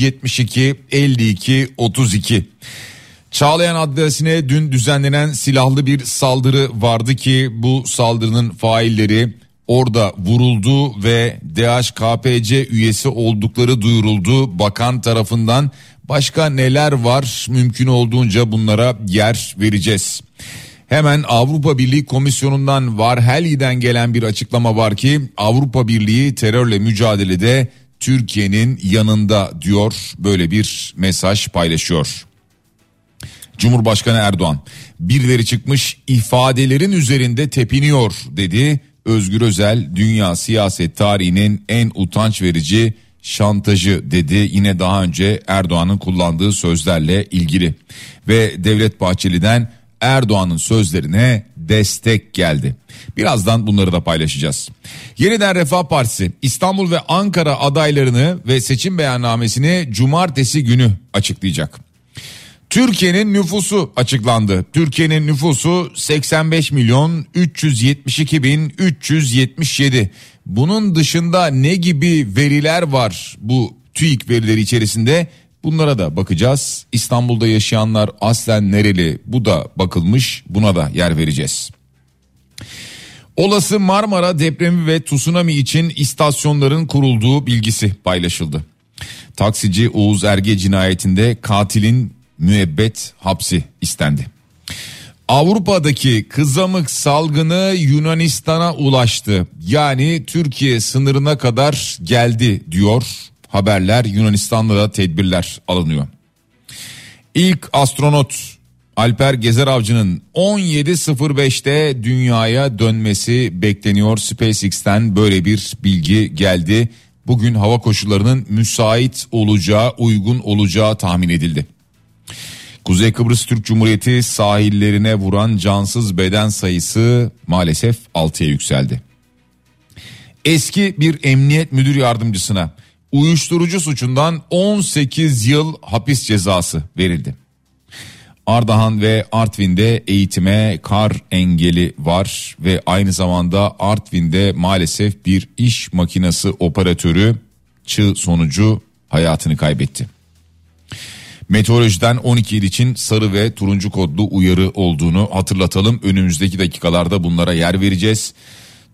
172 52 32. Çağlayan adresine dün düzenlenen silahlı bir saldırı vardı ki bu saldırının failleri orada vuruldu ve DHKPC üyesi oldukları duyuruldu bakan tarafından. Başka neler var mümkün olduğunca bunlara yer vereceğiz. Hemen Avrupa Birliği Komisyonu'ndan Varhelyi'den gelen bir açıklama var ki Avrupa Birliği terörle mücadelede Türkiye'nin yanında diyor böyle bir mesaj paylaşıyor. Cumhurbaşkanı Erdoğan birileri çıkmış ifadelerin üzerinde tepiniyor dedi. Özgür Özel dünya siyaset tarihinin en utanç verici şantajı dedi yine daha önce Erdoğan'ın kullandığı sözlerle ilgili ve Devlet Bahçeli'den Erdoğan'ın sözlerine destek geldi. Birazdan bunları da paylaşacağız. Yeniden Refah Partisi İstanbul ve Ankara adaylarını ve seçim beyannamesini cumartesi günü açıklayacak. Türkiye'nin nüfusu açıklandı. Türkiye'nin nüfusu 85 milyon 372 bin 377. Bunun dışında ne gibi veriler var bu TÜİK verileri içerisinde? Bunlara da bakacağız. İstanbul'da yaşayanlar aslen nereli? Bu da bakılmış. Buna da yer vereceğiz. Olası Marmara depremi ve tsunami için istasyonların kurulduğu bilgisi paylaşıldı. Taksici Oğuz Erge cinayetinde katilin müebbet hapsi istendi. Avrupa'daki kızamık salgını Yunanistan'a ulaştı. Yani Türkiye sınırına kadar geldi diyor haberler. Yunanistan'da da tedbirler alınıyor. İlk astronot Alper Gezer Avcı'nın 17.05'te dünyaya dönmesi bekleniyor. SpaceX'ten böyle bir bilgi geldi. Bugün hava koşullarının müsait olacağı, uygun olacağı tahmin edildi. Kuzey Kıbrıs Türk Cumhuriyeti sahillerine vuran cansız beden sayısı maalesef 6'ya yükseldi. Eski bir emniyet müdür yardımcısına uyuşturucu suçundan 18 yıl hapis cezası verildi. Ardahan ve Artvin'de eğitime kar engeli var ve aynı zamanda Artvin'de maalesef bir iş makinesi operatörü çığ sonucu hayatını kaybetti. Meteorolojiden 12 il için sarı ve turuncu kodlu uyarı olduğunu hatırlatalım. Önümüzdeki dakikalarda bunlara yer vereceğiz.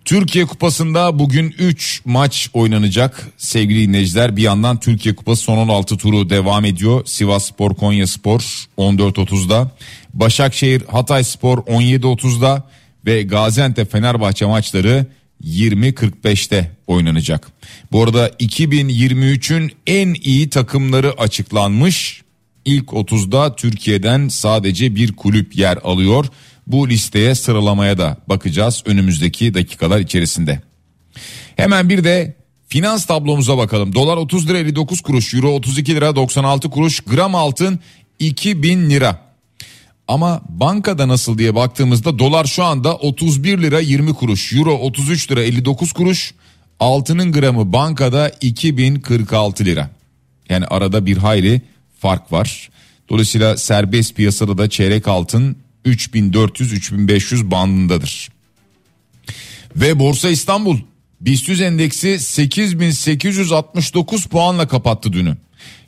Türkiye Kupası'nda bugün 3 maç oynanacak sevgili dinleyiciler. Bir yandan Türkiye Kupası son 16 turu devam ediyor. Sivas Spor, Konya Spor 14.30'da. Başakşehir, Hatay Spor 17.30'da ve Gaziantep Fenerbahçe maçları 20.45'te oynanacak. Bu arada 2023'ün en iyi takımları açıklanmış. İlk 30'da Türkiye'den sadece bir kulüp yer alıyor. Bu listeye sıralamaya da bakacağız önümüzdeki dakikalar içerisinde. Hemen bir de finans tablomuza bakalım. Dolar 30 lira 59 kuruş, euro 32 lira 96 kuruş, gram altın 2000 lira. Ama bankada nasıl diye baktığımızda dolar şu anda 31 lira 20 kuruş, euro 33 lira 59 kuruş, altının gramı bankada 2046 lira. Yani arada bir hayli fark var. Dolayısıyla serbest piyasada da çeyrek altın 3400-3500 bandındadır. Ve Borsa İstanbul BIST endeksi 8869 puanla kapattı dünü.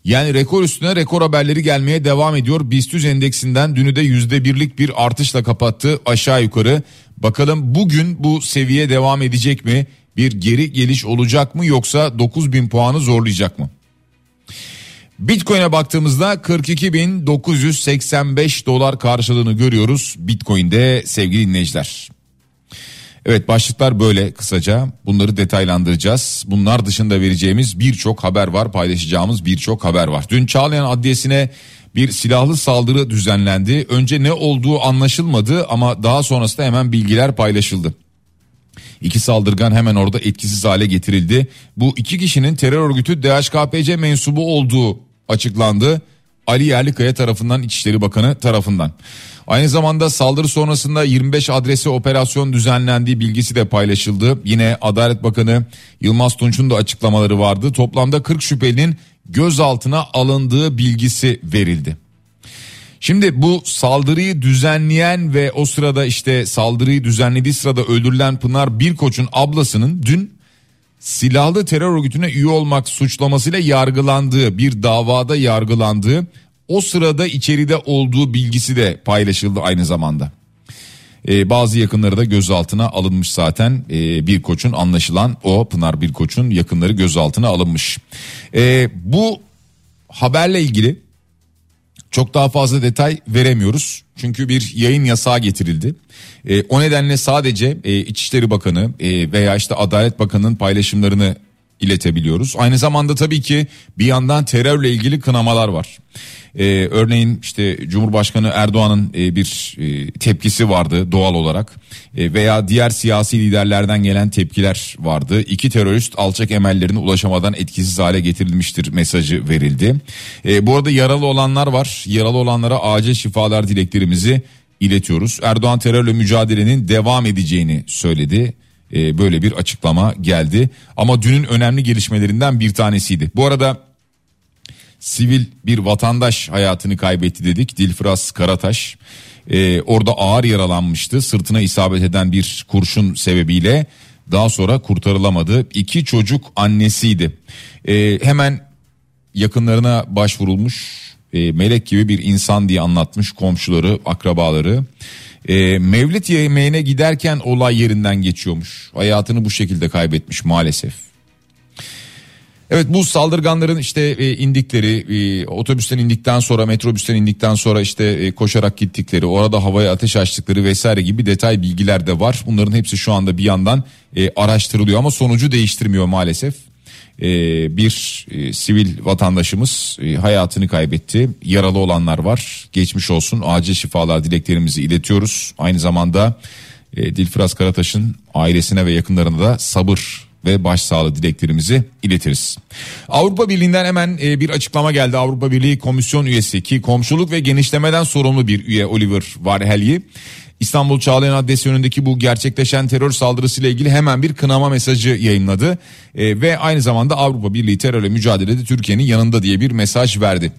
Yani rekor üstüne rekor haberleri gelmeye devam ediyor. BIST endeksinden dünü de yüzde birlik bir artışla kapattı aşağı yukarı. Bakalım bugün bu seviye devam edecek mi? Bir geri geliş olacak mı yoksa 9000 puanı zorlayacak mı? Bitcoin'e baktığımızda 42.985 dolar karşılığını görüyoruz Bitcoin'de sevgili dinleyiciler. Evet başlıklar böyle kısaca bunları detaylandıracağız. Bunlar dışında vereceğimiz birçok haber var paylaşacağımız birçok haber var. Dün Çağlayan Adliyesi'ne bir silahlı saldırı düzenlendi. Önce ne olduğu anlaşılmadı ama daha sonrasında hemen bilgiler paylaşıldı. İki saldırgan hemen orada etkisiz hale getirildi. Bu iki kişinin terör örgütü DHKPC mensubu olduğu açıklandı. Ali Yerlikaya tarafından İçişleri Bakanı tarafından. Aynı zamanda saldırı sonrasında 25 adresi operasyon düzenlendiği bilgisi de paylaşıldı. Yine Adalet Bakanı Yılmaz Tunç'un da açıklamaları vardı. Toplamda 40 şüphelinin gözaltına alındığı bilgisi verildi. Şimdi bu saldırıyı düzenleyen ve o sırada işte saldırıyı düzenlediği sırada öldürülen Pınar Birkoç'un ablasının dün silahlı terör örgütüne üye olmak suçlamasıyla yargılandığı bir davada yargılandığı o sırada içeride olduğu bilgisi de paylaşıldı aynı zamanda. Ee, bazı yakınları da gözaltına alınmış zaten ee, bir koçun anlaşılan o Pınar bir koçun yakınları gözaltına alınmış. Ee, bu haberle ilgili çok daha fazla detay veremiyoruz. Çünkü bir yayın yasağı getirildi. E, o nedenle sadece e, İçişleri Bakanı e, veya işte Adalet Bakanı'nın paylaşımlarını iletebiliyoruz. Aynı zamanda tabii ki bir yandan terörle ilgili kınamalar var. Ee, örneğin işte Cumhurbaşkanı Erdoğan'ın e, bir e, tepkisi vardı doğal olarak e, veya diğer siyasi liderlerden gelen tepkiler vardı. İki terörist alçak emellerine ulaşamadan etkisiz hale getirilmiştir mesajı verildi. E, bu arada yaralı olanlar var. Yaralı olanlara acil şifalar dileklerimizi iletiyoruz. Erdoğan terörle mücadelenin devam edeceğini söyledi e, böyle bir açıklama geldi. Ama dünün önemli gelişmelerinden bir tanesiydi. Bu arada sivil bir vatandaş hayatını kaybetti dedik. Dilfras Karataş e, orada ağır yaralanmıştı. Sırtına isabet eden bir kurşun sebebiyle daha sonra kurtarılamadı. İki çocuk annesiydi. E, hemen yakınlarına başvurulmuş. E, melek gibi bir insan diye anlatmış komşuları, akrabaları. E, Mevlid yemeğine giderken olay yerinden geçiyormuş. Hayatını bu şekilde kaybetmiş maalesef. Evet bu saldırganların işte e, indikleri e, otobüsten indikten sonra metrobüsten indikten sonra işte e, koşarak gittikleri orada havaya ateş açtıkları vesaire gibi detay bilgiler de var. Bunların hepsi şu anda bir yandan e, araştırılıyor ama sonucu değiştirmiyor maalesef. E, bir e, sivil vatandaşımız e, hayatını kaybetti. Yaralı olanlar var. Geçmiş olsun. Acil şifalar dileklerimizi iletiyoruz. Aynı zamanda e, Karataş'ın ailesine ve yakınlarına da sabır ve başsağlığı dileklerimizi iletiriz. Avrupa Birliği'nden hemen e, bir açıklama geldi. Avrupa Birliği Komisyon üyesi ki komşuluk ve genişlemeden sorumlu bir üye Oliver Varhelyi. İstanbul Çağlayan Adresi önündeki bu gerçekleşen terör saldırısıyla ilgili hemen bir kınama mesajı yayınladı. E, ve aynı zamanda Avrupa Birliği terörle mücadelede Türkiye'nin yanında diye bir mesaj verdi.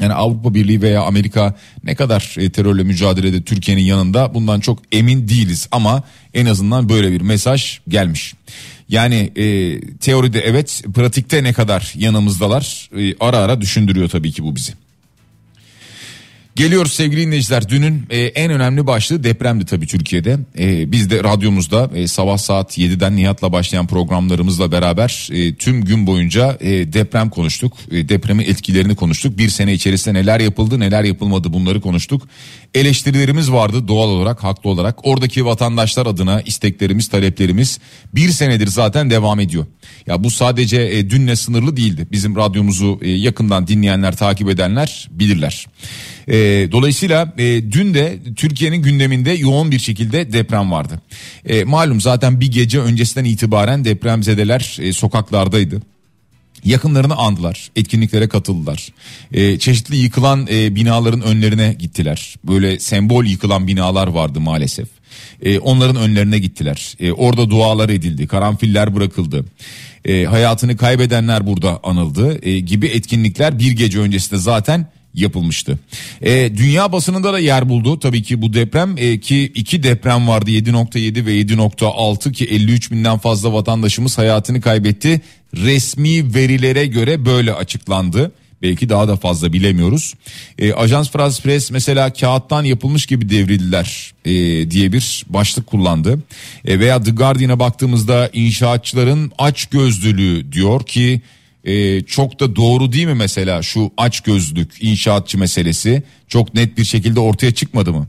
Yani Avrupa Birliği veya Amerika ne kadar e, terörle mücadelede Türkiye'nin yanında bundan çok emin değiliz ama en azından böyle bir mesaj gelmiş. Yani e, teoride evet pratikte ne kadar yanımızdalar e, ara ara düşündürüyor tabii ki bu bizi. Geliyoruz sevgili dinleyiciler. Dünün e, en önemli başlığı depremdi tabii Türkiye'de. E, biz de radyomuzda e, sabah saat 7'den Nihat'la başlayan programlarımızla beraber e, tüm gün boyunca e, deprem konuştuk. E, depremin etkilerini konuştuk. Bir sene içerisinde neler yapıldı neler yapılmadı bunları konuştuk. Eleştirilerimiz vardı doğal olarak haklı olarak. Oradaki vatandaşlar adına isteklerimiz taleplerimiz bir senedir zaten devam ediyor. Ya bu sadece e, dünle sınırlı değildi. Bizim radyomuzu e, yakından dinleyenler takip edenler bilirler. E, dolayısıyla e, dün de Türkiye'nin gündeminde yoğun bir şekilde deprem vardı. E, malum zaten bir gece öncesinden itibaren depremzedeler e, sokaklardaydı. Yakınlarını andılar, etkinliklere katıldılar. E, çeşitli yıkılan e, binaların önlerine gittiler. Böyle sembol yıkılan binalar vardı maalesef. E, onların önlerine gittiler. E, orada dualar edildi, karanfiller bırakıldı. E, hayatını kaybedenler burada anıldı e, gibi etkinlikler bir gece öncesinde zaten yapılmıştı. E, dünya basınında da yer buldu tabii ki bu deprem e, ki iki deprem vardı 7.7 ve 7.6 ki 53 binden fazla vatandaşımız hayatını kaybetti. Resmi verilere göre böyle açıklandı. Belki daha da fazla bilemiyoruz. E, Ajans France Press mesela kağıttan yapılmış gibi devrildiler e, diye bir başlık kullandı. E, veya The Guardian'a baktığımızda inşaatçıların aç gözlülüğü diyor ki e, çok da doğru değil mi mesela şu aç gözlük inşaatçı meselesi çok net bir şekilde ortaya çıkmadı mı?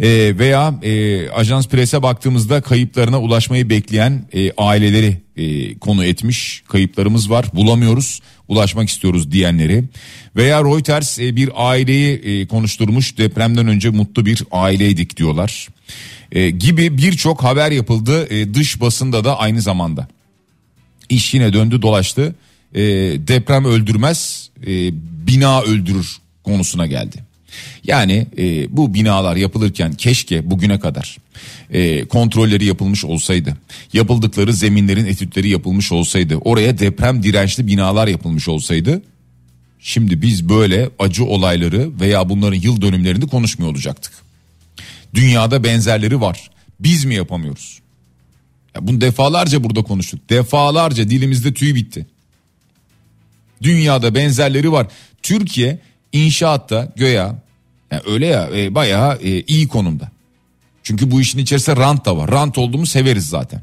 E, veya e, Ajans Press'e baktığımızda kayıplarına ulaşmayı bekleyen e, aileleri e, konu etmiş. Kayıplarımız var bulamıyoruz ulaşmak istiyoruz diyenleri. Veya Reuters e, bir aileyi e, konuşturmuş depremden önce mutlu bir aileydik diyorlar. E, gibi birçok haber yapıldı e, dış basında da aynı zamanda. İş yine döndü dolaştı e, deprem öldürmez e, bina öldürür konusuna geldi. Yani e, bu binalar yapılırken keşke bugüne kadar e, kontrolleri yapılmış olsaydı, yapıldıkları zeminlerin etütleri yapılmış olsaydı, oraya deprem dirençli binalar yapılmış olsaydı, şimdi biz böyle acı olayları veya bunların yıl dönümlerini konuşmuyor olacaktık. Dünyada benzerleri var. Biz mi yapamıyoruz? Ya bunu defalarca burada konuştuk. Defalarca dilimizde tüy bitti. Dünyada benzerleri var. Türkiye inşaatta göya yani öyle ya e, bayağı e, iyi konumda. Çünkü bu işin içerisinde rant da var. Rant olduğumu severiz zaten.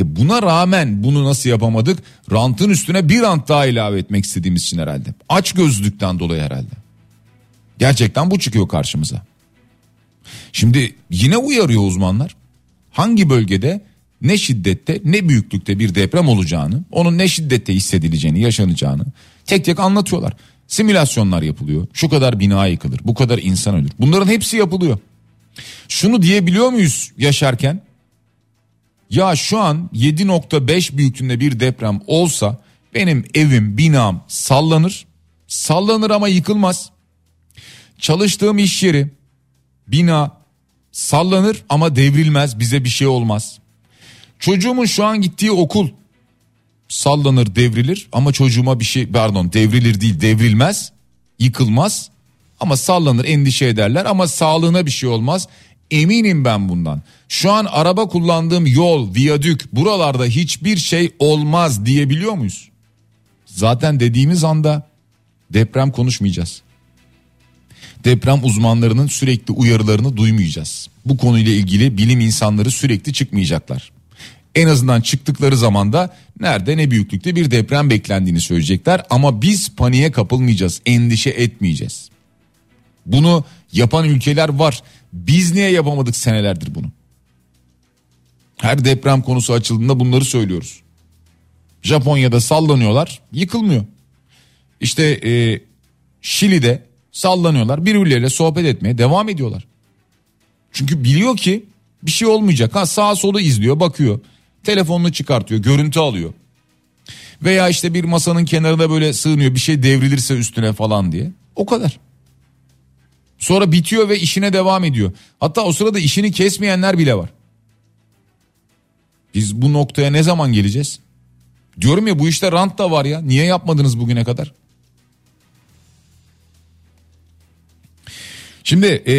E buna rağmen bunu nasıl yapamadık? Rantın üstüne bir rant daha ilave etmek istediğimiz için herhalde. Aç gözlükten dolayı herhalde. Gerçekten bu çıkıyor karşımıza. Şimdi yine uyarıyor uzmanlar. Hangi bölgede ne şiddette ne büyüklükte bir deprem olacağını, onun ne şiddette hissedileceğini, yaşanacağını tek tek anlatıyorlar. Simülasyonlar yapılıyor. Şu kadar bina yıkılır, bu kadar insan ölür. Bunların hepsi yapılıyor. Şunu diyebiliyor muyuz yaşarken? Ya şu an 7.5 büyüklüğünde bir deprem olsa benim evim, binam sallanır. Sallanır ama yıkılmaz. Çalıştığım iş yeri, bina sallanır ama devrilmez, bize bir şey olmaz. Çocuğumun şu an gittiği okul sallanır devrilir ama çocuğuma bir şey pardon devrilir değil devrilmez yıkılmaz ama sallanır endişe ederler ama sağlığına bir şey olmaz eminim ben bundan. Şu an araba kullandığım yol viyadük buralarda hiçbir şey olmaz diyebiliyor muyuz? Zaten dediğimiz anda deprem konuşmayacağız. Deprem uzmanlarının sürekli uyarılarını duymayacağız. Bu konuyla ilgili bilim insanları sürekli çıkmayacaklar. En azından çıktıkları zaman da nerede ne büyüklükte bir deprem beklendiğini söyleyecekler ama biz paniğe kapılmayacağız, endişe etmeyeceğiz. Bunu yapan ülkeler var. Biz niye yapamadık senelerdir bunu? Her deprem konusu açıldığında bunları söylüyoruz. Japonya'da sallanıyorlar, yıkılmıyor. İşte e, Şili'de sallanıyorlar, birbirleriyle sohbet etmeye devam ediyorlar. Çünkü biliyor ki bir şey olmayacak. Ha sağa sola izliyor, bakıyor. Telefonunu çıkartıyor, görüntü alıyor. Veya işte bir masanın kenarında böyle sığınıyor bir şey devrilirse üstüne falan diye. O kadar. Sonra bitiyor ve işine devam ediyor. Hatta o sırada işini kesmeyenler bile var. Biz bu noktaya ne zaman geleceğiz? Diyorum ya bu işte rant da var ya. Niye yapmadınız bugüne kadar? Şimdi e,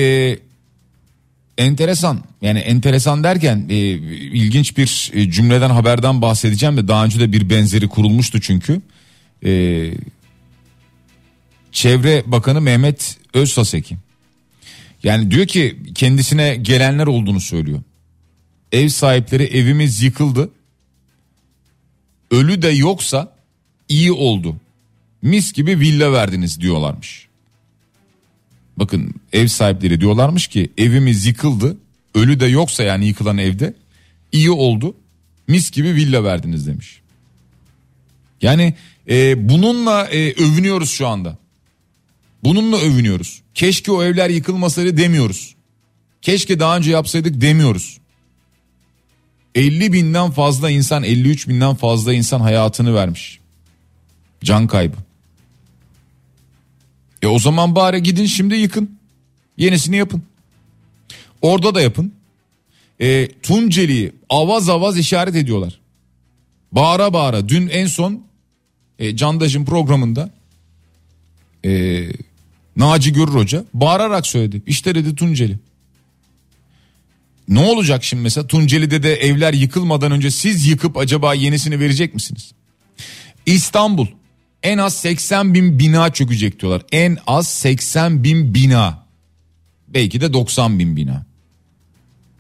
enteresan yani enteresan derken e, ilginç bir e, cümleden haberden bahsedeceğim de daha önce de bir benzeri kurulmuştu çünkü. E, Çevre Bakanı Mehmet Özsaseki. Yani diyor ki kendisine gelenler olduğunu söylüyor. Ev sahipleri evimiz yıkıldı. Ölü de yoksa iyi oldu. Mis gibi villa verdiniz diyorlarmış. Bakın ev sahipleri diyorlarmış ki evimiz yıkıldı. Ölü de yoksa yani yıkılan evde iyi oldu. Mis gibi villa verdiniz demiş. Yani e, bununla e, övünüyoruz şu anda. Bununla övünüyoruz. Keşke o evler yıkılmasaydı demiyoruz. Keşke daha önce yapsaydık demiyoruz. 50 binden fazla insan 53 binden fazla insan hayatını vermiş. Can kaybı. E o zaman bari gidin şimdi yıkın. Yenisini yapın. Orada da yapın. E, Tunceli'yi avaz avaz işaret ediyorlar. Bağıra bağıra. Dün en son e, Candaş'ın programında e, Naci Görür Hoca bağırarak söyledi. İşte dedi Tunceli. Ne olacak şimdi mesela Tunceli'de de evler yıkılmadan önce siz yıkıp acaba yenisini verecek misiniz? İstanbul en az 80 bin bina çökecek diyorlar. En az 80 bin bina. Belki de 90 bin bina.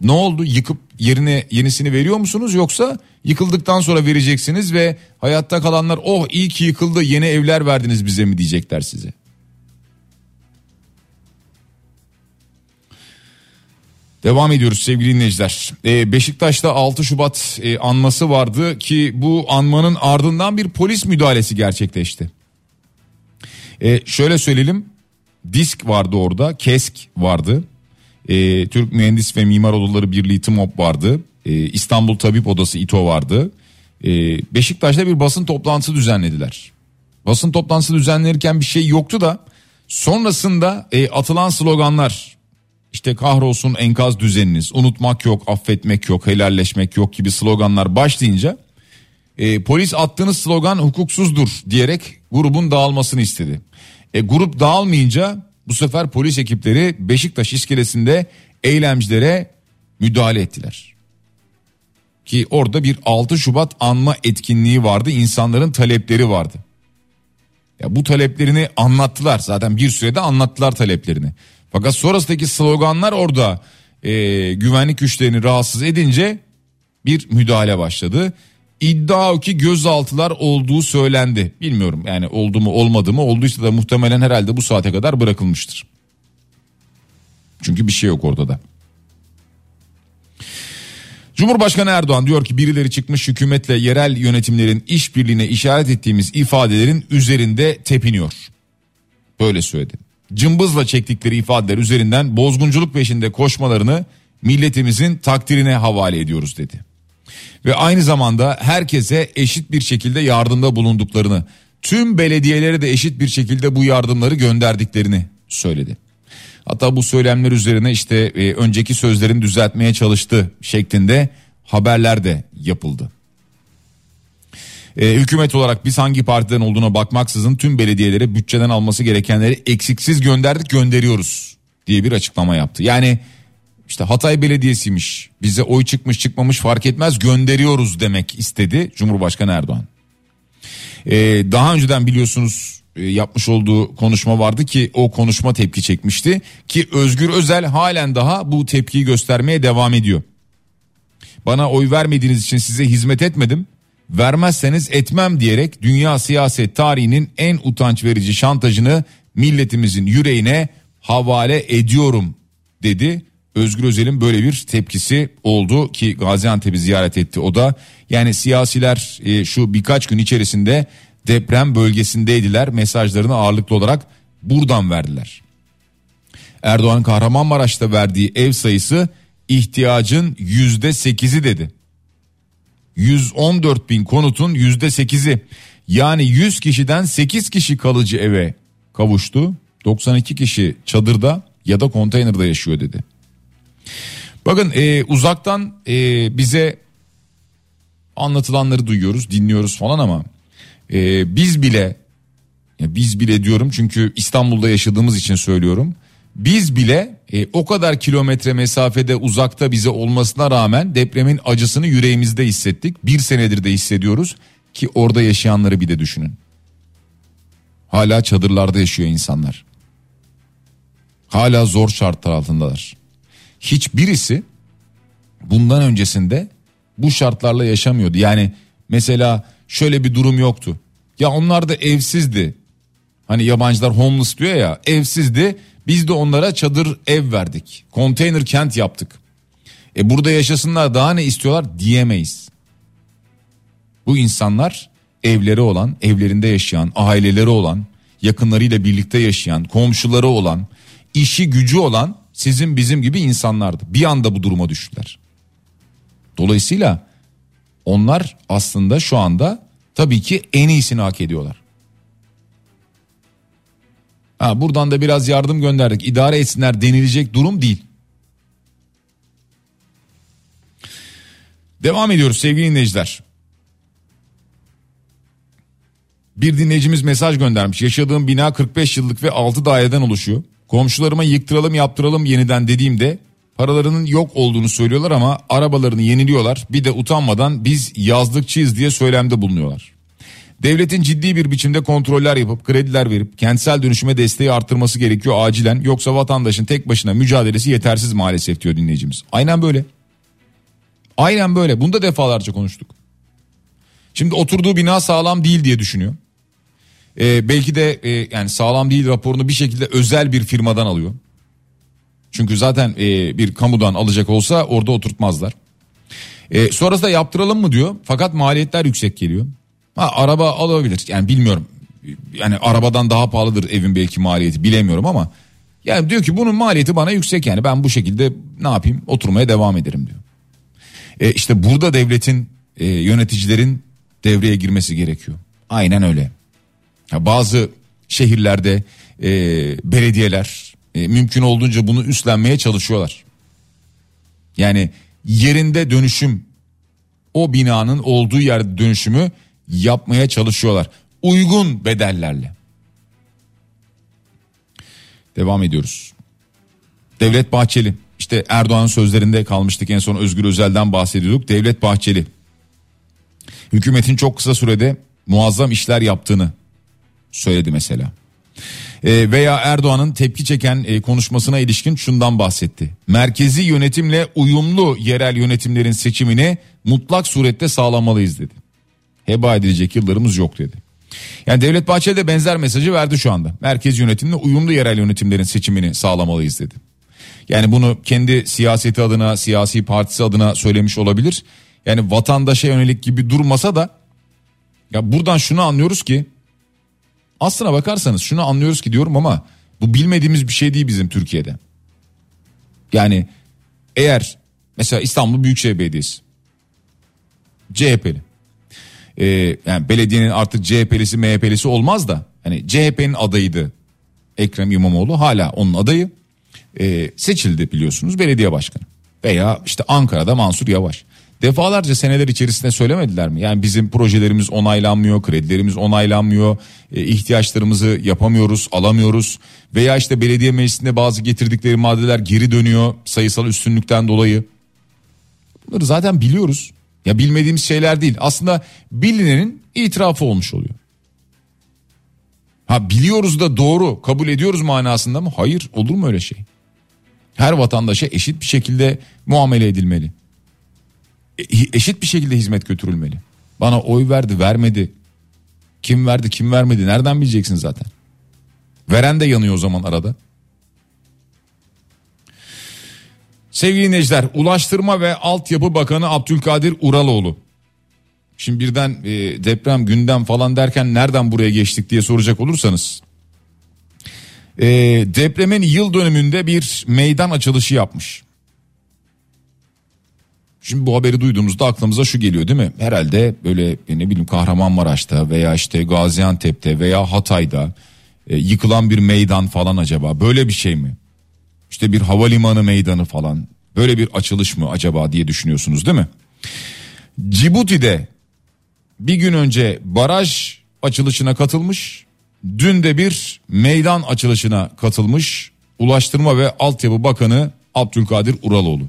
Ne oldu yıkıp yerine yenisini veriyor musunuz yoksa yıkıldıktan sonra vereceksiniz ve hayatta kalanlar oh iyi ki yıkıldı yeni evler verdiniz bize mi diyecekler size. Devam ediyoruz sevgili dinleyiciler. Ee, Beşiktaş'ta 6 Şubat e, anması vardı ki bu anmanın ardından bir polis müdahalesi gerçekleşti. Ee, şöyle söyleyelim disk vardı orada KESK vardı. Ee, Türk Mühendis ve Mimar Odaları Birliği TMOP vardı. Ee, İstanbul Tabip Odası İTO vardı. Ee, Beşiktaş'ta bir basın toplantısı düzenlediler. Basın toplantısı düzenlenirken bir şey yoktu da sonrasında e, atılan sloganlar işte kahrolsun enkaz düzeniniz, unutmak yok, affetmek yok, helalleşmek yok gibi sloganlar başlayınca e, polis attığınız slogan hukuksuzdur diyerek grubun dağılmasını istedi. E, grup dağılmayınca bu sefer polis ekipleri Beşiktaş iskelesinde eylemcilere müdahale ettiler. Ki orada bir 6 Şubat anma etkinliği vardı, insanların talepleri vardı. Ya bu taleplerini anlattılar zaten bir sürede anlattılar taleplerini. Fakat sonrasındaki sloganlar orada e, güvenlik güçlerini rahatsız edince bir müdahale başladı. İddia o ki gözaltılar olduğu söylendi. Bilmiyorum yani oldu mu olmadı mı olduysa da muhtemelen herhalde bu saate kadar bırakılmıştır. Çünkü bir şey yok orada da. Cumhurbaşkanı Erdoğan diyor ki birileri çıkmış hükümetle yerel yönetimlerin işbirliğine işaret ettiğimiz ifadelerin üzerinde tepiniyor. Böyle söyledi cımbızla çektikleri ifadeler üzerinden bozgunculuk peşinde koşmalarını milletimizin takdirine havale ediyoruz dedi. Ve aynı zamanda herkese eşit bir şekilde yardımda bulunduklarını, tüm belediyelere de eşit bir şekilde bu yardımları gönderdiklerini söyledi. Hatta bu söylemler üzerine işte e, önceki sözlerini düzeltmeye çalıştı şeklinde haberler de yapıldı. E, hükümet olarak biz hangi partiden olduğuna bakmaksızın tüm belediyelere bütçeden alması gerekenleri eksiksiz gönderdik gönderiyoruz diye bir açıklama yaptı. Yani işte Hatay Belediyesi'ymiş bize oy çıkmış çıkmamış fark etmez gönderiyoruz demek istedi Cumhurbaşkanı Erdoğan. Ee, daha önceden biliyorsunuz e, yapmış olduğu konuşma vardı ki o konuşma tepki çekmişti ki Özgür Özel halen daha bu tepkiyi göstermeye devam ediyor. Bana oy vermediğiniz için size hizmet etmedim vermezseniz etmem diyerek dünya siyaset tarihinin en utanç verici şantajını milletimizin yüreğine havale ediyorum dedi. Özgür Özel'in böyle bir tepkisi oldu ki Gaziantep'i ziyaret etti o da. Yani siyasiler e, şu birkaç gün içerisinde deprem bölgesindeydiler mesajlarını ağırlıklı olarak buradan verdiler. Erdoğan Kahramanmaraş'ta verdiği ev sayısı ihtiyacın yüzde sekizi dedi. 114 bin konutun yüzde 8'i yani 100 kişiden 8 kişi kalıcı eve kavuştu. 92 kişi çadırda ya da konteynerde yaşıyor dedi. Bakın e, uzaktan e, bize anlatılanları duyuyoruz, dinliyoruz falan ama e, biz bile ya biz bile diyorum çünkü İstanbul'da yaşadığımız için söylüyorum. Biz bile e, o kadar kilometre mesafede uzakta bize olmasına rağmen depremin acısını yüreğimizde hissettik. Bir senedir de hissediyoruz ki orada yaşayanları bir de düşünün. Hala çadırlarda yaşıyor insanlar. Hala zor şartlar altındalar. Hiçbirisi bundan öncesinde bu şartlarla yaşamıyordu. Yani mesela şöyle bir durum yoktu. Ya onlar da evsizdi. Hani yabancılar homeless diyor ya evsizdi biz de onlara çadır ev verdik. Konteyner kent yaptık. E burada yaşasınlar daha ne istiyorlar diyemeyiz. Bu insanlar evleri olan, evlerinde yaşayan, aileleri olan, yakınlarıyla birlikte yaşayan, komşuları olan, işi gücü olan sizin bizim gibi insanlardı. Bir anda bu duruma düştüler. Dolayısıyla onlar aslında şu anda tabii ki en iyisini hak ediyorlar. Ha, buradan da biraz yardım gönderdik idare etsinler denilecek durum değil. Devam ediyoruz sevgili dinleyiciler. Bir dinleyicimiz mesaj göndermiş. Yaşadığım bina 45 yıllık ve 6 daireden oluşuyor. Komşularıma yıktıralım yaptıralım yeniden dediğimde paralarının yok olduğunu söylüyorlar ama arabalarını yeniliyorlar. Bir de utanmadan biz yazlıkçıyız diye söylemde bulunuyorlar. Devletin ciddi bir biçimde kontroller yapıp krediler verip kentsel dönüşüme desteği arttırması gerekiyor acilen. Yoksa vatandaşın tek başına mücadelesi yetersiz maalesef diyor dinleyicimiz. Aynen böyle. Aynen böyle. Bunu da defalarca konuştuk. Şimdi oturduğu bina sağlam değil diye düşünüyor. Ee, belki de e, yani sağlam değil raporunu bir şekilde özel bir firmadan alıyor. Çünkü zaten e, bir kamudan alacak olsa orada oturtmazlar. E, sonrasında yaptıralım mı diyor. Fakat maliyetler yüksek geliyor. Ha, araba alabilir. Yani bilmiyorum. Yani arabadan daha pahalıdır evin belki maliyeti bilemiyorum ama yani diyor ki bunun maliyeti bana yüksek yani ben bu şekilde ne yapayım oturmaya devam ederim diyor. E işte burada devletin e, yöneticilerin devreye girmesi gerekiyor. Aynen öyle. Ya bazı şehirlerde e, belediyeler e, mümkün olduğunca bunu üstlenmeye çalışıyorlar. Yani yerinde dönüşüm o binanın olduğu yerde dönüşümü yapmaya çalışıyorlar. Uygun bedellerle. Devam ediyoruz. Devlet Bahçeli işte Erdoğan'ın sözlerinde kalmıştık en son Özgür Özel'den bahsediyorduk. Devlet Bahçeli hükümetin çok kısa sürede muazzam işler yaptığını söyledi mesela. E, veya Erdoğan'ın tepki çeken e, konuşmasına ilişkin şundan bahsetti. Merkezi yönetimle uyumlu yerel yönetimlerin seçimini mutlak surette sağlamalıyız dedi. Heba edilecek yıllarımız yok dedi. Yani Devlet Bahçeli de benzer mesajı verdi şu anda. Merkez yönetimle uyumlu yerel yönetimlerin seçimini sağlamalıyız dedi. Yani bunu kendi siyaseti adına, siyasi partisi adına söylemiş olabilir. Yani vatandaşa yönelik gibi durmasa da ya buradan şunu anlıyoruz ki aslına bakarsanız şunu anlıyoruz ki diyorum ama bu bilmediğimiz bir şey değil bizim Türkiye'de. Yani eğer mesela İstanbul Büyükşehir Belediyesi CHP'li ee, yani belediyenin artık CHP'lisi MHP'lisi olmaz da hani CHP'nin adayıydı Ekrem İmamoğlu hala onun adayı ee, seçildi biliyorsunuz belediye başkanı veya işte Ankara'da Mansur Yavaş defalarca seneler içerisinde söylemediler mi? Yani bizim projelerimiz onaylanmıyor, kredilerimiz onaylanmıyor, e, ihtiyaçlarımızı yapamıyoruz, alamıyoruz veya işte belediye meclisinde bazı getirdikleri maddeler geri dönüyor sayısal üstünlükten dolayı. Bunları zaten biliyoruz. Ya bilmediğimiz şeyler değil. Aslında bilinenin itirafı olmuş oluyor. Ha biliyoruz da doğru kabul ediyoruz manasında mı? Hayır olur mu öyle şey? Her vatandaşa eşit bir şekilde muamele edilmeli. E, eşit bir şekilde hizmet götürülmeli. Bana oy verdi vermedi. Kim verdi kim vermedi nereden bileceksin zaten. Veren de yanıyor o zaman arada. Sevgili dinleyiciler Ulaştırma ve Altyapı Bakanı Abdülkadir Uraloğlu. Şimdi birden e, deprem gündem falan derken nereden buraya geçtik diye soracak olursanız. E, depremin yıl dönümünde bir meydan açılışı yapmış. Şimdi bu haberi duyduğumuzda aklımıza şu geliyor değil mi? Herhalde böyle e, ne bileyim Kahramanmaraş'ta veya işte Gaziantep'te veya Hatay'da e, yıkılan bir meydan falan acaba böyle bir şey mi? İşte bir havalimanı meydanı falan böyle bir açılış mı acaba diye düşünüyorsunuz değil mi? Cibuti'de bir gün önce baraj açılışına katılmış. Dün de bir meydan açılışına katılmış. Ulaştırma ve Altyapı Bakanı Abdülkadir Uraloğlu.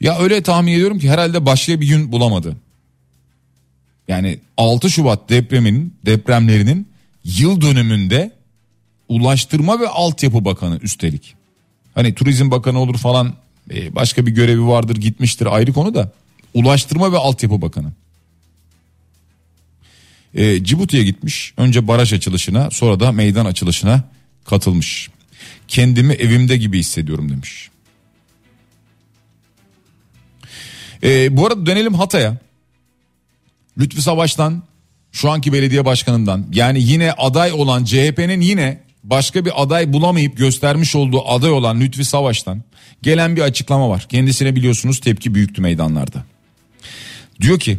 Ya öyle tahmin ediyorum ki herhalde başka bir gün bulamadı. Yani 6 Şubat depreminin depremlerinin yıl dönümünde Ulaştırma ve Altyapı Bakanı üstelik. Hani Turizm Bakanı olur falan e, başka bir görevi vardır gitmiştir ayrı konu da. Ulaştırma ve Altyapı Bakanı. E, Cibuti'ye gitmiş. Önce baraj açılışına sonra da meydan açılışına katılmış. Kendimi evimde gibi hissediyorum demiş. E, bu arada dönelim Hatay'a. Lütfü Savaş'tan şu anki belediye başkanından yani yine aday olan CHP'nin yine başka bir aday bulamayıp göstermiş olduğu aday olan Lütfi Savaş'tan gelen bir açıklama var. Kendisine biliyorsunuz tepki büyüktü meydanlarda. Diyor ki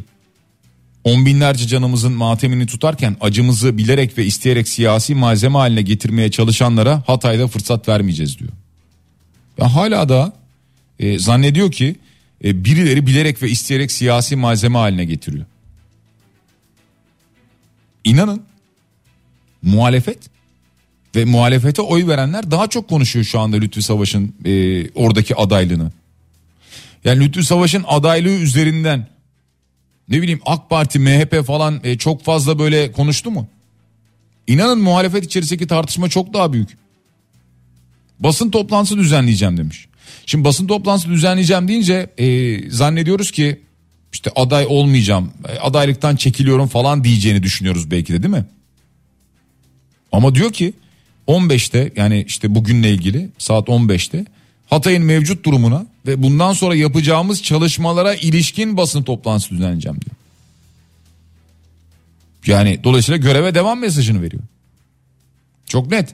on binlerce canımızın matemini tutarken acımızı bilerek ve isteyerek siyasi malzeme haline getirmeye çalışanlara Hatay'da fırsat vermeyeceğiz diyor. Ya hala da e, zannediyor ki e, birileri bilerek ve isteyerek siyasi malzeme haline getiriyor. İnanın muhalefet ve muhalefete oy verenler daha çok konuşuyor şu anda Lütfü Savaş'ın e, oradaki adaylığını. Yani Lütfü Savaş'ın adaylığı üzerinden ne bileyim AK Parti, MHP falan e, çok fazla böyle konuştu mu? İnanın muhalefet içerisindeki tartışma çok daha büyük. Basın toplantısı düzenleyeceğim demiş. Şimdi basın toplantısı düzenleyeceğim deyince e, zannediyoruz ki işte aday olmayacağım, e, adaylıktan çekiliyorum falan diyeceğini düşünüyoruz belki de değil mi? Ama diyor ki 15'te yani işte bugünle ilgili saat 15'te Hatay'ın mevcut durumuna ve bundan sonra yapacağımız çalışmalara ilişkin basın toplantısı düzenleyeceğim diyor. Yani dolayısıyla göreve devam mesajını veriyor. Çok net.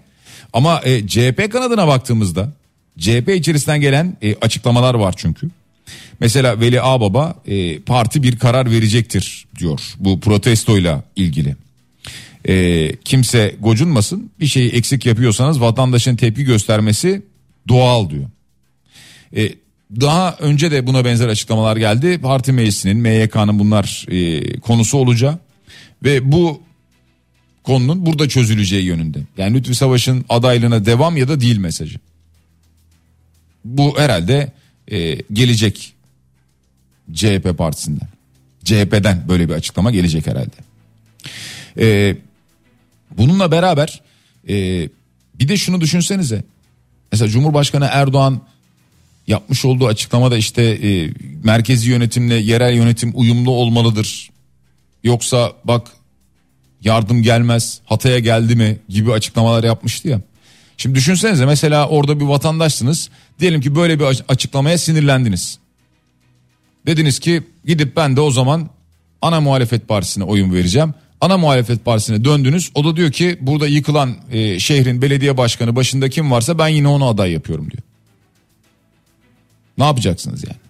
Ama e, CHP kanadına baktığımızda CHP içerisinden gelen e, açıklamalar var çünkü. Mesela Veli Ağbaba e, parti bir karar verecektir diyor bu protestoyla ilgili. E, kimse gocunmasın bir şeyi eksik yapıyorsanız vatandaşın tepki göstermesi doğal diyor. E, daha önce de buna benzer açıklamalar geldi. Parti meclisinin MYK'nın bunlar e, konusu olacağı ve bu konunun burada çözüleceği yönünde. Yani Lütfü Savaş'ın adaylığına devam ya da değil mesajı. Bu herhalde e, gelecek CHP partisinden. CHP'den böyle bir açıklama gelecek herhalde. E, bununla beraber e, bir de şunu düşünsenize. Mesela Cumhurbaşkanı Erdoğan yapmış olduğu açıklamada işte e, merkezi yönetimle yerel yönetim uyumlu olmalıdır. Yoksa bak yardım gelmez Hatay'a geldi mi gibi açıklamalar yapmıştı ya. Şimdi düşünsenize mesela orada bir vatandaşsınız. Diyelim ki böyle bir açıklamaya sinirlendiniz. Dediniz ki gidip ben de o zaman ana muhalefet partisine oyun vereceğim. Ana muhalefet partisine döndünüz. O da diyor ki burada yıkılan e, şehrin belediye başkanı başında kim varsa ben yine onu aday yapıyorum diyor. Ne yapacaksınız yani?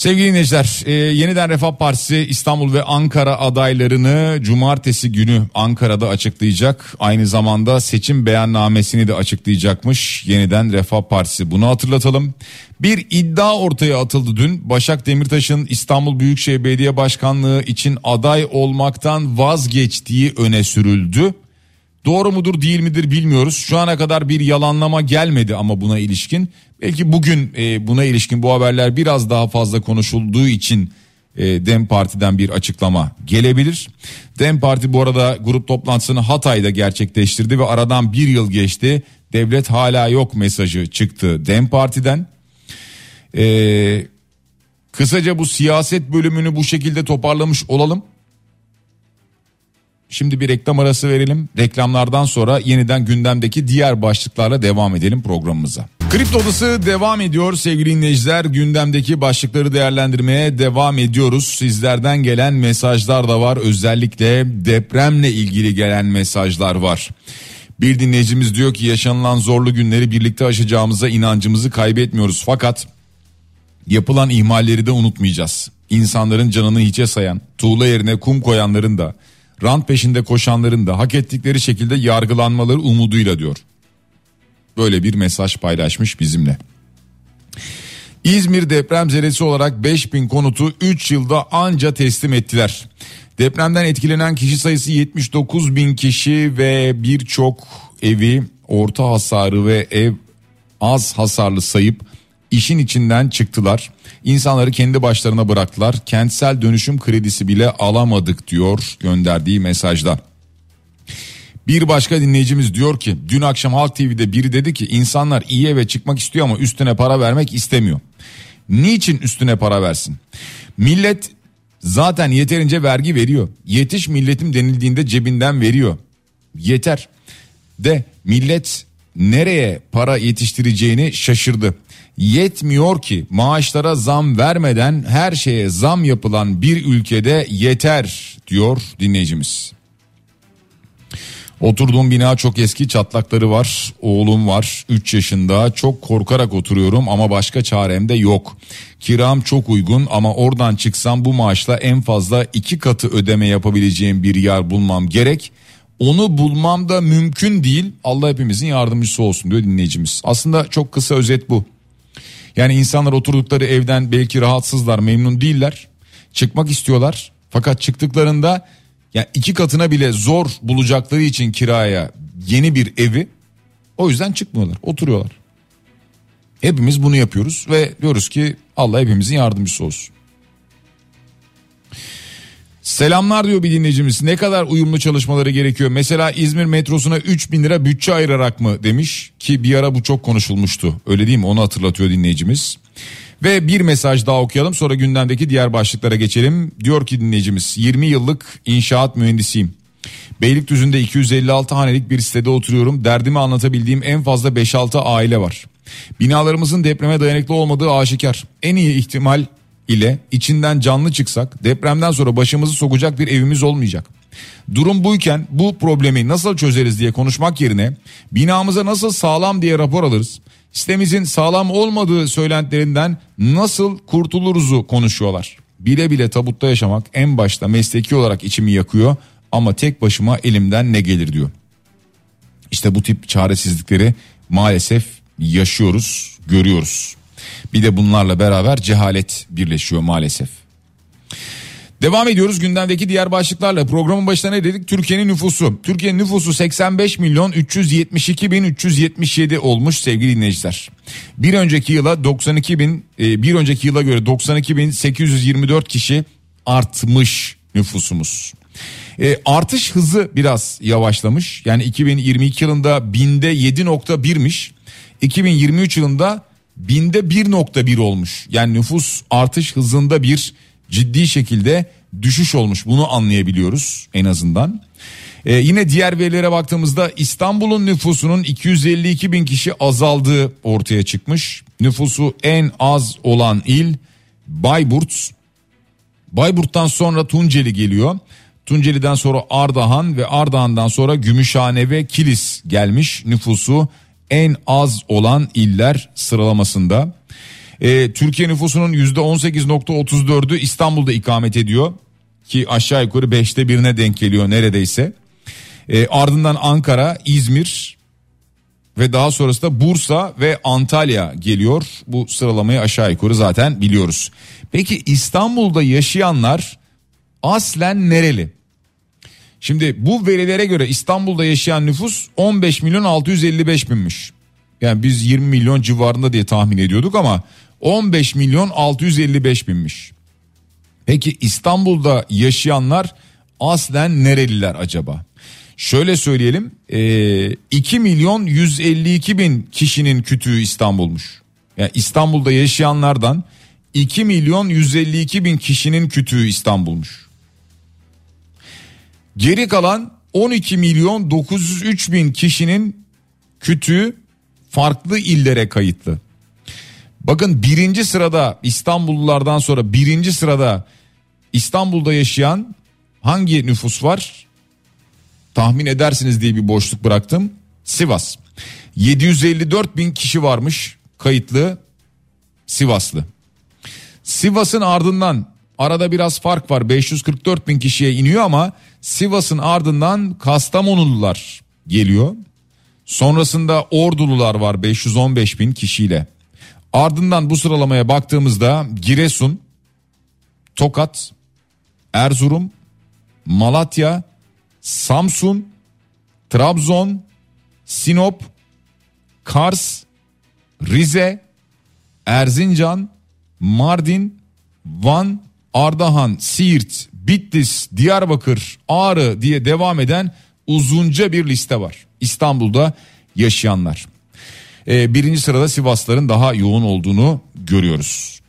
Sevgili dinleyiciler e, yeniden Refah Partisi İstanbul ve Ankara adaylarını cumartesi günü Ankara'da açıklayacak. Aynı zamanda seçim beyannamesini de açıklayacakmış yeniden Refah Partisi bunu hatırlatalım. Bir iddia ortaya atıldı dün Başak Demirtaş'ın İstanbul Büyükşehir Belediye Başkanlığı için aday olmaktan vazgeçtiği öne sürüldü. Doğru mudur değil midir bilmiyoruz. Şu ana kadar bir yalanlama gelmedi ama buna ilişkin. Belki bugün e, buna ilişkin bu haberler biraz daha fazla konuşulduğu için e, Dem Parti'den bir açıklama gelebilir. Dem Parti bu arada grup toplantısını Hatay'da gerçekleştirdi ve aradan bir yıl geçti. Devlet hala yok mesajı çıktı Dem Parti'den. E, kısaca bu siyaset bölümünü bu şekilde toparlamış olalım. Şimdi bir reklam arası verelim. Reklamlardan sonra yeniden gündemdeki diğer başlıklarla devam edelim programımıza. Kripto Odası devam ediyor sevgili dinleyiciler. Gündemdeki başlıkları değerlendirmeye devam ediyoruz. Sizlerden gelen mesajlar da var. Özellikle depremle ilgili gelen mesajlar var. Bir dinleyicimiz diyor ki yaşanılan zorlu günleri birlikte aşacağımıza inancımızı kaybetmiyoruz. Fakat yapılan ihmalleri de unutmayacağız. İnsanların canını hiçe sayan, tuğla yerine kum koyanların da rant peşinde koşanların da hak ettikleri şekilde yargılanmaları umuduyla diyor. Böyle bir mesaj paylaşmış bizimle. İzmir deprem zeresi olarak 5000 konutu 3 yılda anca teslim ettiler. Depremden etkilenen kişi sayısı 79 bin kişi ve birçok evi orta hasarı ve ev az hasarlı sayıp işin içinden çıktılar. İnsanları kendi başlarına bıraktılar. Kentsel dönüşüm kredisi bile alamadık diyor gönderdiği mesajda. Bir başka dinleyicimiz diyor ki dün akşam Halk TV'de biri dedi ki insanlar iyi eve çıkmak istiyor ama üstüne para vermek istemiyor. Niçin üstüne para versin? Millet zaten yeterince vergi veriyor. Yetiş milletim denildiğinde cebinden veriyor. Yeter. De millet nereye para yetiştireceğini şaşırdı. Yetmiyor ki maaşlara zam vermeden her şeye zam yapılan bir ülkede yeter diyor dinleyicimiz. Oturduğum bina çok eski çatlakları var. Oğlum var 3 yaşında. Çok korkarak oturuyorum ama başka çarem de yok. Kiram çok uygun ama oradan çıksam bu maaşla en fazla iki katı ödeme yapabileceğim bir yer bulmam gerek. Onu bulmam da mümkün değil. Allah hepimizin yardımcısı olsun diyor dinleyicimiz. Aslında çok kısa özet bu. Yani insanlar oturdukları evden belki rahatsızlar, memnun değiller. Çıkmak istiyorlar Fakat çıktıklarında yani iki katına bile zor bulacakları için kiraya yeni bir evi o yüzden çıkmıyorlar oturuyorlar. Hepimiz bunu yapıyoruz ve diyoruz ki Allah hepimizin yardımcısı olsun. Selamlar diyor bir dinleyicimiz. Ne kadar uyumlu çalışmaları gerekiyor? Mesela İzmir metrosuna 3 bin lira bütçe ayırarak mı demiş ki bir ara bu çok konuşulmuştu. Öyle değil mi? Onu hatırlatıyor dinleyicimiz. Ve bir mesaj daha okuyalım sonra gündemdeki diğer başlıklara geçelim. Diyor ki dinleyicimiz 20 yıllık inşaat mühendisiyim. Beylikdüzü'nde 256 hanelik bir sitede oturuyorum. Derdimi anlatabildiğim en fazla 5-6 aile var. Binalarımızın depreme dayanıklı olmadığı aşikar. En iyi ihtimal ile içinden canlı çıksak depremden sonra başımızı sokacak bir evimiz olmayacak. Durum buyken bu problemi nasıl çözeriz diye konuşmak yerine binamıza nasıl sağlam diye rapor alırız. Sitemizin sağlam olmadığı söylentilerinden nasıl kurtuluruzu konuşuyorlar. Bile bile tabutta yaşamak en başta mesleki olarak içimi yakıyor ama tek başıma elimden ne gelir diyor. İşte bu tip çaresizlikleri maalesef yaşıyoruz, görüyoruz. Bir de bunlarla beraber cehalet birleşiyor maalesef. Devam ediyoruz gündemdeki diğer başlıklarla. Programın başına ne dedik? Türkiye'nin nüfusu. Türkiye'nin nüfusu 85 milyon 372 bin 377 olmuş sevgili dinleyiciler. Bir önceki yıla 92 bin, e, bir önceki yıla göre 92 bin 824 kişi artmış nüfusumuz. E, artış hızı biraz yavaşlamış. Yani 2022 yılında binde 7.1'miş. 2023 yılında binde 1.1 olmuş. Yani nüfus artış hızında bir ciddi şekilde düşüş olmuş. Bunu anlayabiliyoruz en azından. Ee, yine diğer verilere baktığımızda İstanbul'un nüfusunun 252 bin kişi azaldığı ortaya çıkmış. Nüfusu en az olan il Bayburt. Bayburt'tan sonra Tunceli geliyor. Tunceli'den sonra Ardahan ve Ardahan'dan sonra Gümüşhane ve Kilis gelmiş nüfusu en az olan iller sıralamasında. Ee, Türkiye nüfusunun %18.34'ü İstanbul'da ikamet ediyor ki aşağı yukarı 5'te birine denk geliyor neredeyse. Ee, ardından Ankara, İzmir ve daha sonrasında Bursa ve Antalya geliyor. Bu sıralamayı aşağı yukarı zaten biliyoruz. Peki İstanbul'da yaşayanlar aslen nereli? Şimdi bu verilere göre İstanbul'da yaşayan nüfus 15 milyon 655 binmiş. Yani biz 20 milyon civarında diye tahmin ediyorduk ama 15 milyon 655 binmiş. Peki İstanbul'da yaşayanlar aslen nereliler acaba? Şöyle söyleyelim 2 milyon 152 bin kişinin kütüğü İstanbul'muş. Yani İstanbul'da yaşayanlardan 2 milyon 152 bin kişinin kütüğü İstanbul'muş. Geri kalan 12 milyon 903 bin kişinin kütüğü farklı illere kayıtlı. Bakın birinci sırada İstanbullulardan sonra birinci sırada İstanbul'da yaşayan hangi nüfus var? Tahmin edersiniz diye bir boşluk bıraktım. Sivas. 754 bin kişi varmış kayıtlı Sivaslı. Sivas'ın ardından arada biraz fark var 544 bin kişiye iniyor ama Sivas'ın ardından Kastamonulular geliyor. Sonrasında Ordulular var 515 bin kişiyle. Ardından bu sıralamaya baktığımızda Giresun, Tokat, Erzurum, Malatya, Samsun, Trabzon, Sinop, Kars, Rize, Erzincan, Mardin, Van, Ardahan, Siirt, Bitlis, Diyarbakır, Ağrı diye devam eden uzunca bir liste var. İstanbul'da yaşayanlar. Ee, birinci sırada Sivasların daha yoğun olduğunu görüyoruz.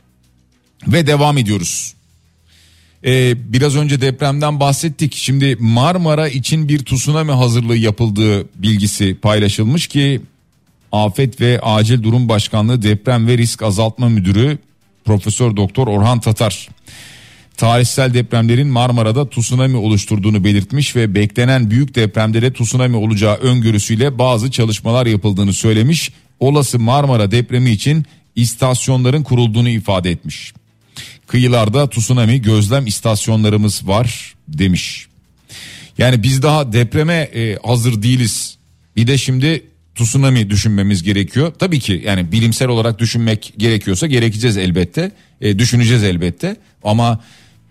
Ve devam ediyoruz. Ee, biraz önce depremden bahsettik. Şimdi Marmara için bir tsunami hazırlığı yapıldığı bilgisi paylaşılmış ki Afet ve Acil Durum Başkanlığı Deprem ve Risk Azaltma Müdürü Profesör Doktor Orhan Tatar tarihsel depremlerin Marmara'da tsunami oluşturduğunu belirtmiş ve beklenen büyük depremde de tsunami olacağı öngörüsüyle bazı çalışmalar yapıldığını söylemiş. Olası Marmara depremi için istasyonların kurulduğunu ifade etmiş. Kıyılarda tsunami gözlem istasyonlarımız var demiş. Yani biz daha depreme e, hazır değiliz. Bir de şimdi tsunami düşünmemiz gerekiyor. Tabii ki yani bilimsel olarak düşünmek gerekiyorsa gerekeceğiz elbette. E, düşüneceğiz elbette. Ama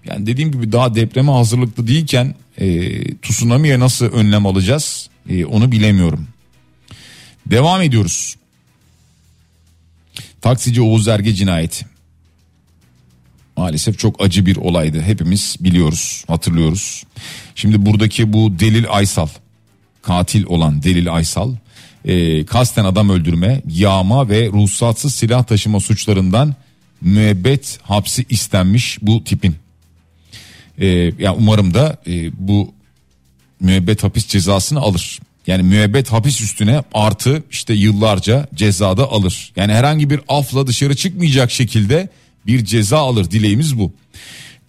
Yani dediğim gibi daha depreme hazırlıklı değilken e, tsunami'ye nasıl önlem alacağız e, onu bilemiyorum. Devam ediyoruz. Taksici Oğuz Erge cinayeti. Maalesef çok acı bir olaydı. Hepimiz biliyoruz, hatırlıyoruz. Şimdi buradaki bu Delil Aysal, katil olan Delil Aysal, e, kasten adam öldürme, yağma ve ruhsatsız silah taşıma suçlarından müebbet hapsi istenmiş bu tipin. E, ya umarım da e, bu müebbet hapis cezasını alır. Yani müebbet hapis üstüne artı işte yıllarca cezada alır. Yani herhangi bir afla dışarı çıkmayacak şekilde bir ceza alır dileğimiz bu.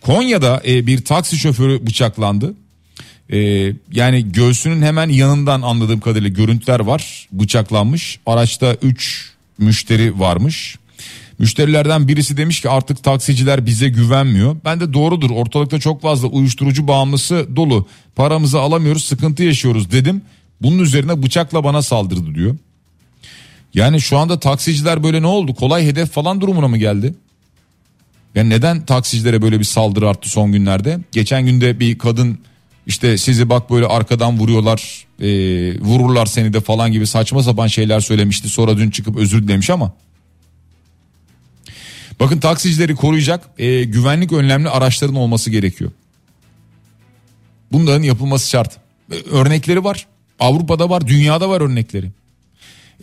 Konya'da e, bir taksi şoförü bıçaklandı. E, yani göğsünün hemen yanından anladığım kadarıyla görüntüler var. Bıçaklanmış. Araçta 3 müşteri varmış. Müşterilerden birisi demiş ki artık taksiciler bize güvenmiyor. Ben de doğrudur ortalıkta çok fazla uyuşturucu bağımlısı dolu. Paramızı alamıyoruz sıkıntı yaşıyoruz dedim. Bunun üzerine bıçakla bana saldırdı diyor. Yani şu anda taksiciler böyle ne oldu? Kolay hedef falan durumuna mı geldi? Yani neden taksicilere böyle bir saldırı arttı son günlerde? Geçen günde bir kadın işte sizi bak böyle arkadan vuruyorlar, e, vururlar seni de falan gibi saçma sapan şeyler söylemişti. Sonra dün çıkıp özür dilemiş ama. Bakın taksicileri koruyacak e, güvenlik önlemli araçların olması gerekiyor. Bunların yapılması şart. E, örnekleri var. Avrupa'da var, dünyada var örnekleri.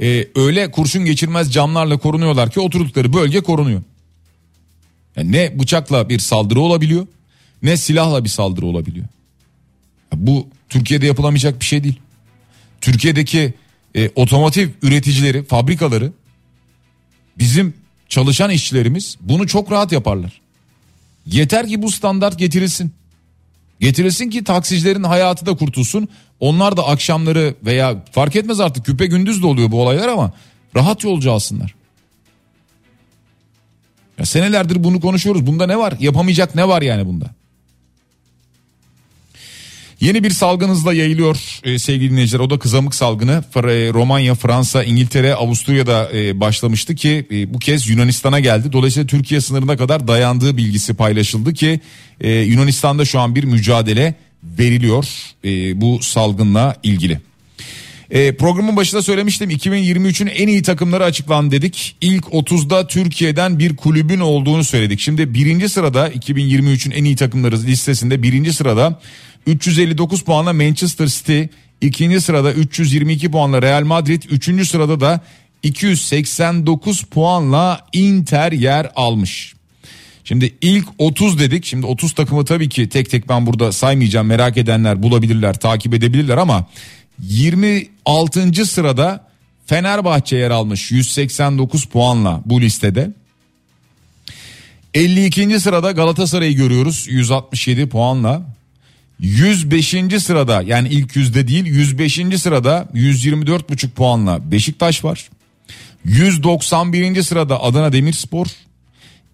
E, öyle kurşun geçirmez camlarla korunuyorlar ki oturdukları bölge korunuyor. Yani ne bıçakla bir saldırı olabiliyor ne silahla bir saldırı olabiliyor. Bu Türkiye'de yapılamayacak bir şey değil. Türkiye'deki e, otomotiv üreticileri, fabrikaları bizim çalışan işçilerimiz bunu çok rahat yaparlar. Yeter ki bu standart getirilsin. Getirilsin ki taksicilerin hayatı da kurtulsun. Onlar da akşamları veya fark etmez artık küpe gündüz de oluyor bu olaylar ama rahat yolcu alsınlar. Ya senelerdir bunu konuşuyoruz. Bunda ne var? Yapamayacak ne var yani bunda? Yeni bir salgın hızla yayılıyor e, sevgili dinleyiciler. O da kızamık salgını. E, Romanya, Fransa, İngiltere, Avusturya'da e, başlamıştı ki e, bu kez Yunanistan'a geldi. Dolayısıyla Türkiye sınırına kadar dayandığı bilgisi paylaşıldı ki e, Yunanistan'da şu an bir mücadele veriliyor e, bu salgınla ilgili. E, programın başında söylemiştim 2023'ün en iyi takımları açıklandı dedik. İlk 30'da Türkiye'den bir kulübün olduğunu söyledik. Şimdi birinci sırada 2023'ün en iyi takımları listesinde birinci sırada 359 puanla Manchester City, ikinci sırada 322 puanla Real Madrid, üçüncü sırada da 289 puanla Inter yer almış. Şimdi ilk 30 dedik. Şimdi 30 takımı tabii ki tek tek ben burada saymayacağım. Merak edenler bulabilirler, takip edebilirler ama 26. sırada Fenerbahçe yer almış 189 puanla bu listede. 52. sırada Galatasaray'ı görüyoruz 167 puanla. 105. sırada yani ilk yüzde değil 105. sırada 124,5 puanla Beşiktaş var. 191. sırada Adana Demirspor.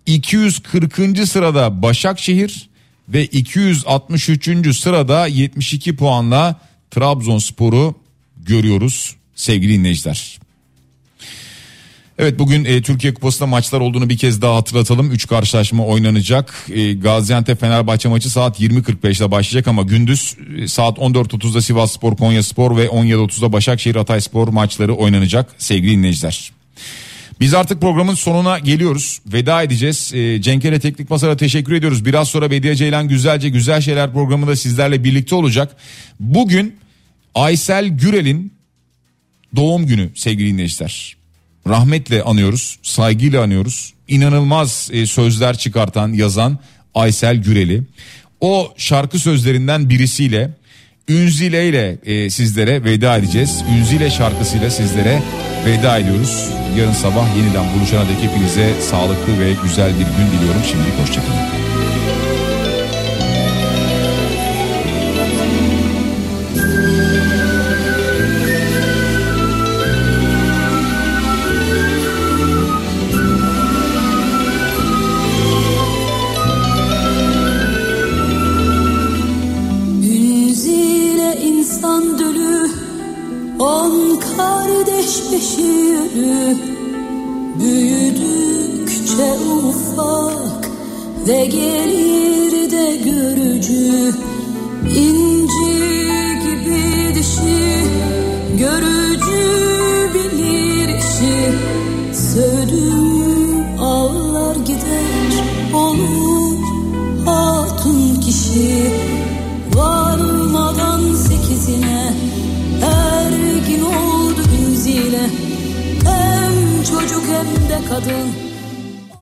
240. sırada Başakşehir ve 263. sırada 72 puanla Trabzonspor'u görüyoruz sevgili dinleyiciler. Evet bugün e, Türkiye Kupası'nda maçlar olduğunu bir kez daha hatırlatalım. 3 karşılaşma oynanacak. E, Gaziantep Fenerbahçe maçı saat 20.45'te başlayacak ama gündüz e, saat 14.30'da Sivas Spor Konya Spor ve 17.30'da Başakşehir Hatay Spor maçları oynanacak sevgili dinleyiciler. Biz artık programın sonuna geliyoruz. Veda edeceğiz. E, Cenkere Teknik Masar'a teşekkür ediyoruz. Biraz sonra Bediye Ceylan Güzelce Güzel Şeyler programında sizlerle birlikte olacak. Bugün Aysel Gürel'in doğum günü sevgili dinleyiciler rahmetle anıyoruz, saygıyla anıyoruz. İnanılmaz e, sözler çıkartan, yazan Aysel Güreli. O şarkı sözlerinden birisiyle Ünzile ile e, sizlere veda edeceğiz. Ünzile şarkısıyla sizlere veda ediyoruz. Yarın sabah yeniden buluşana dek hepinize sağlıklı ve güzel bir gün diliyorum. Şimdilik hoşçakalın. Kadın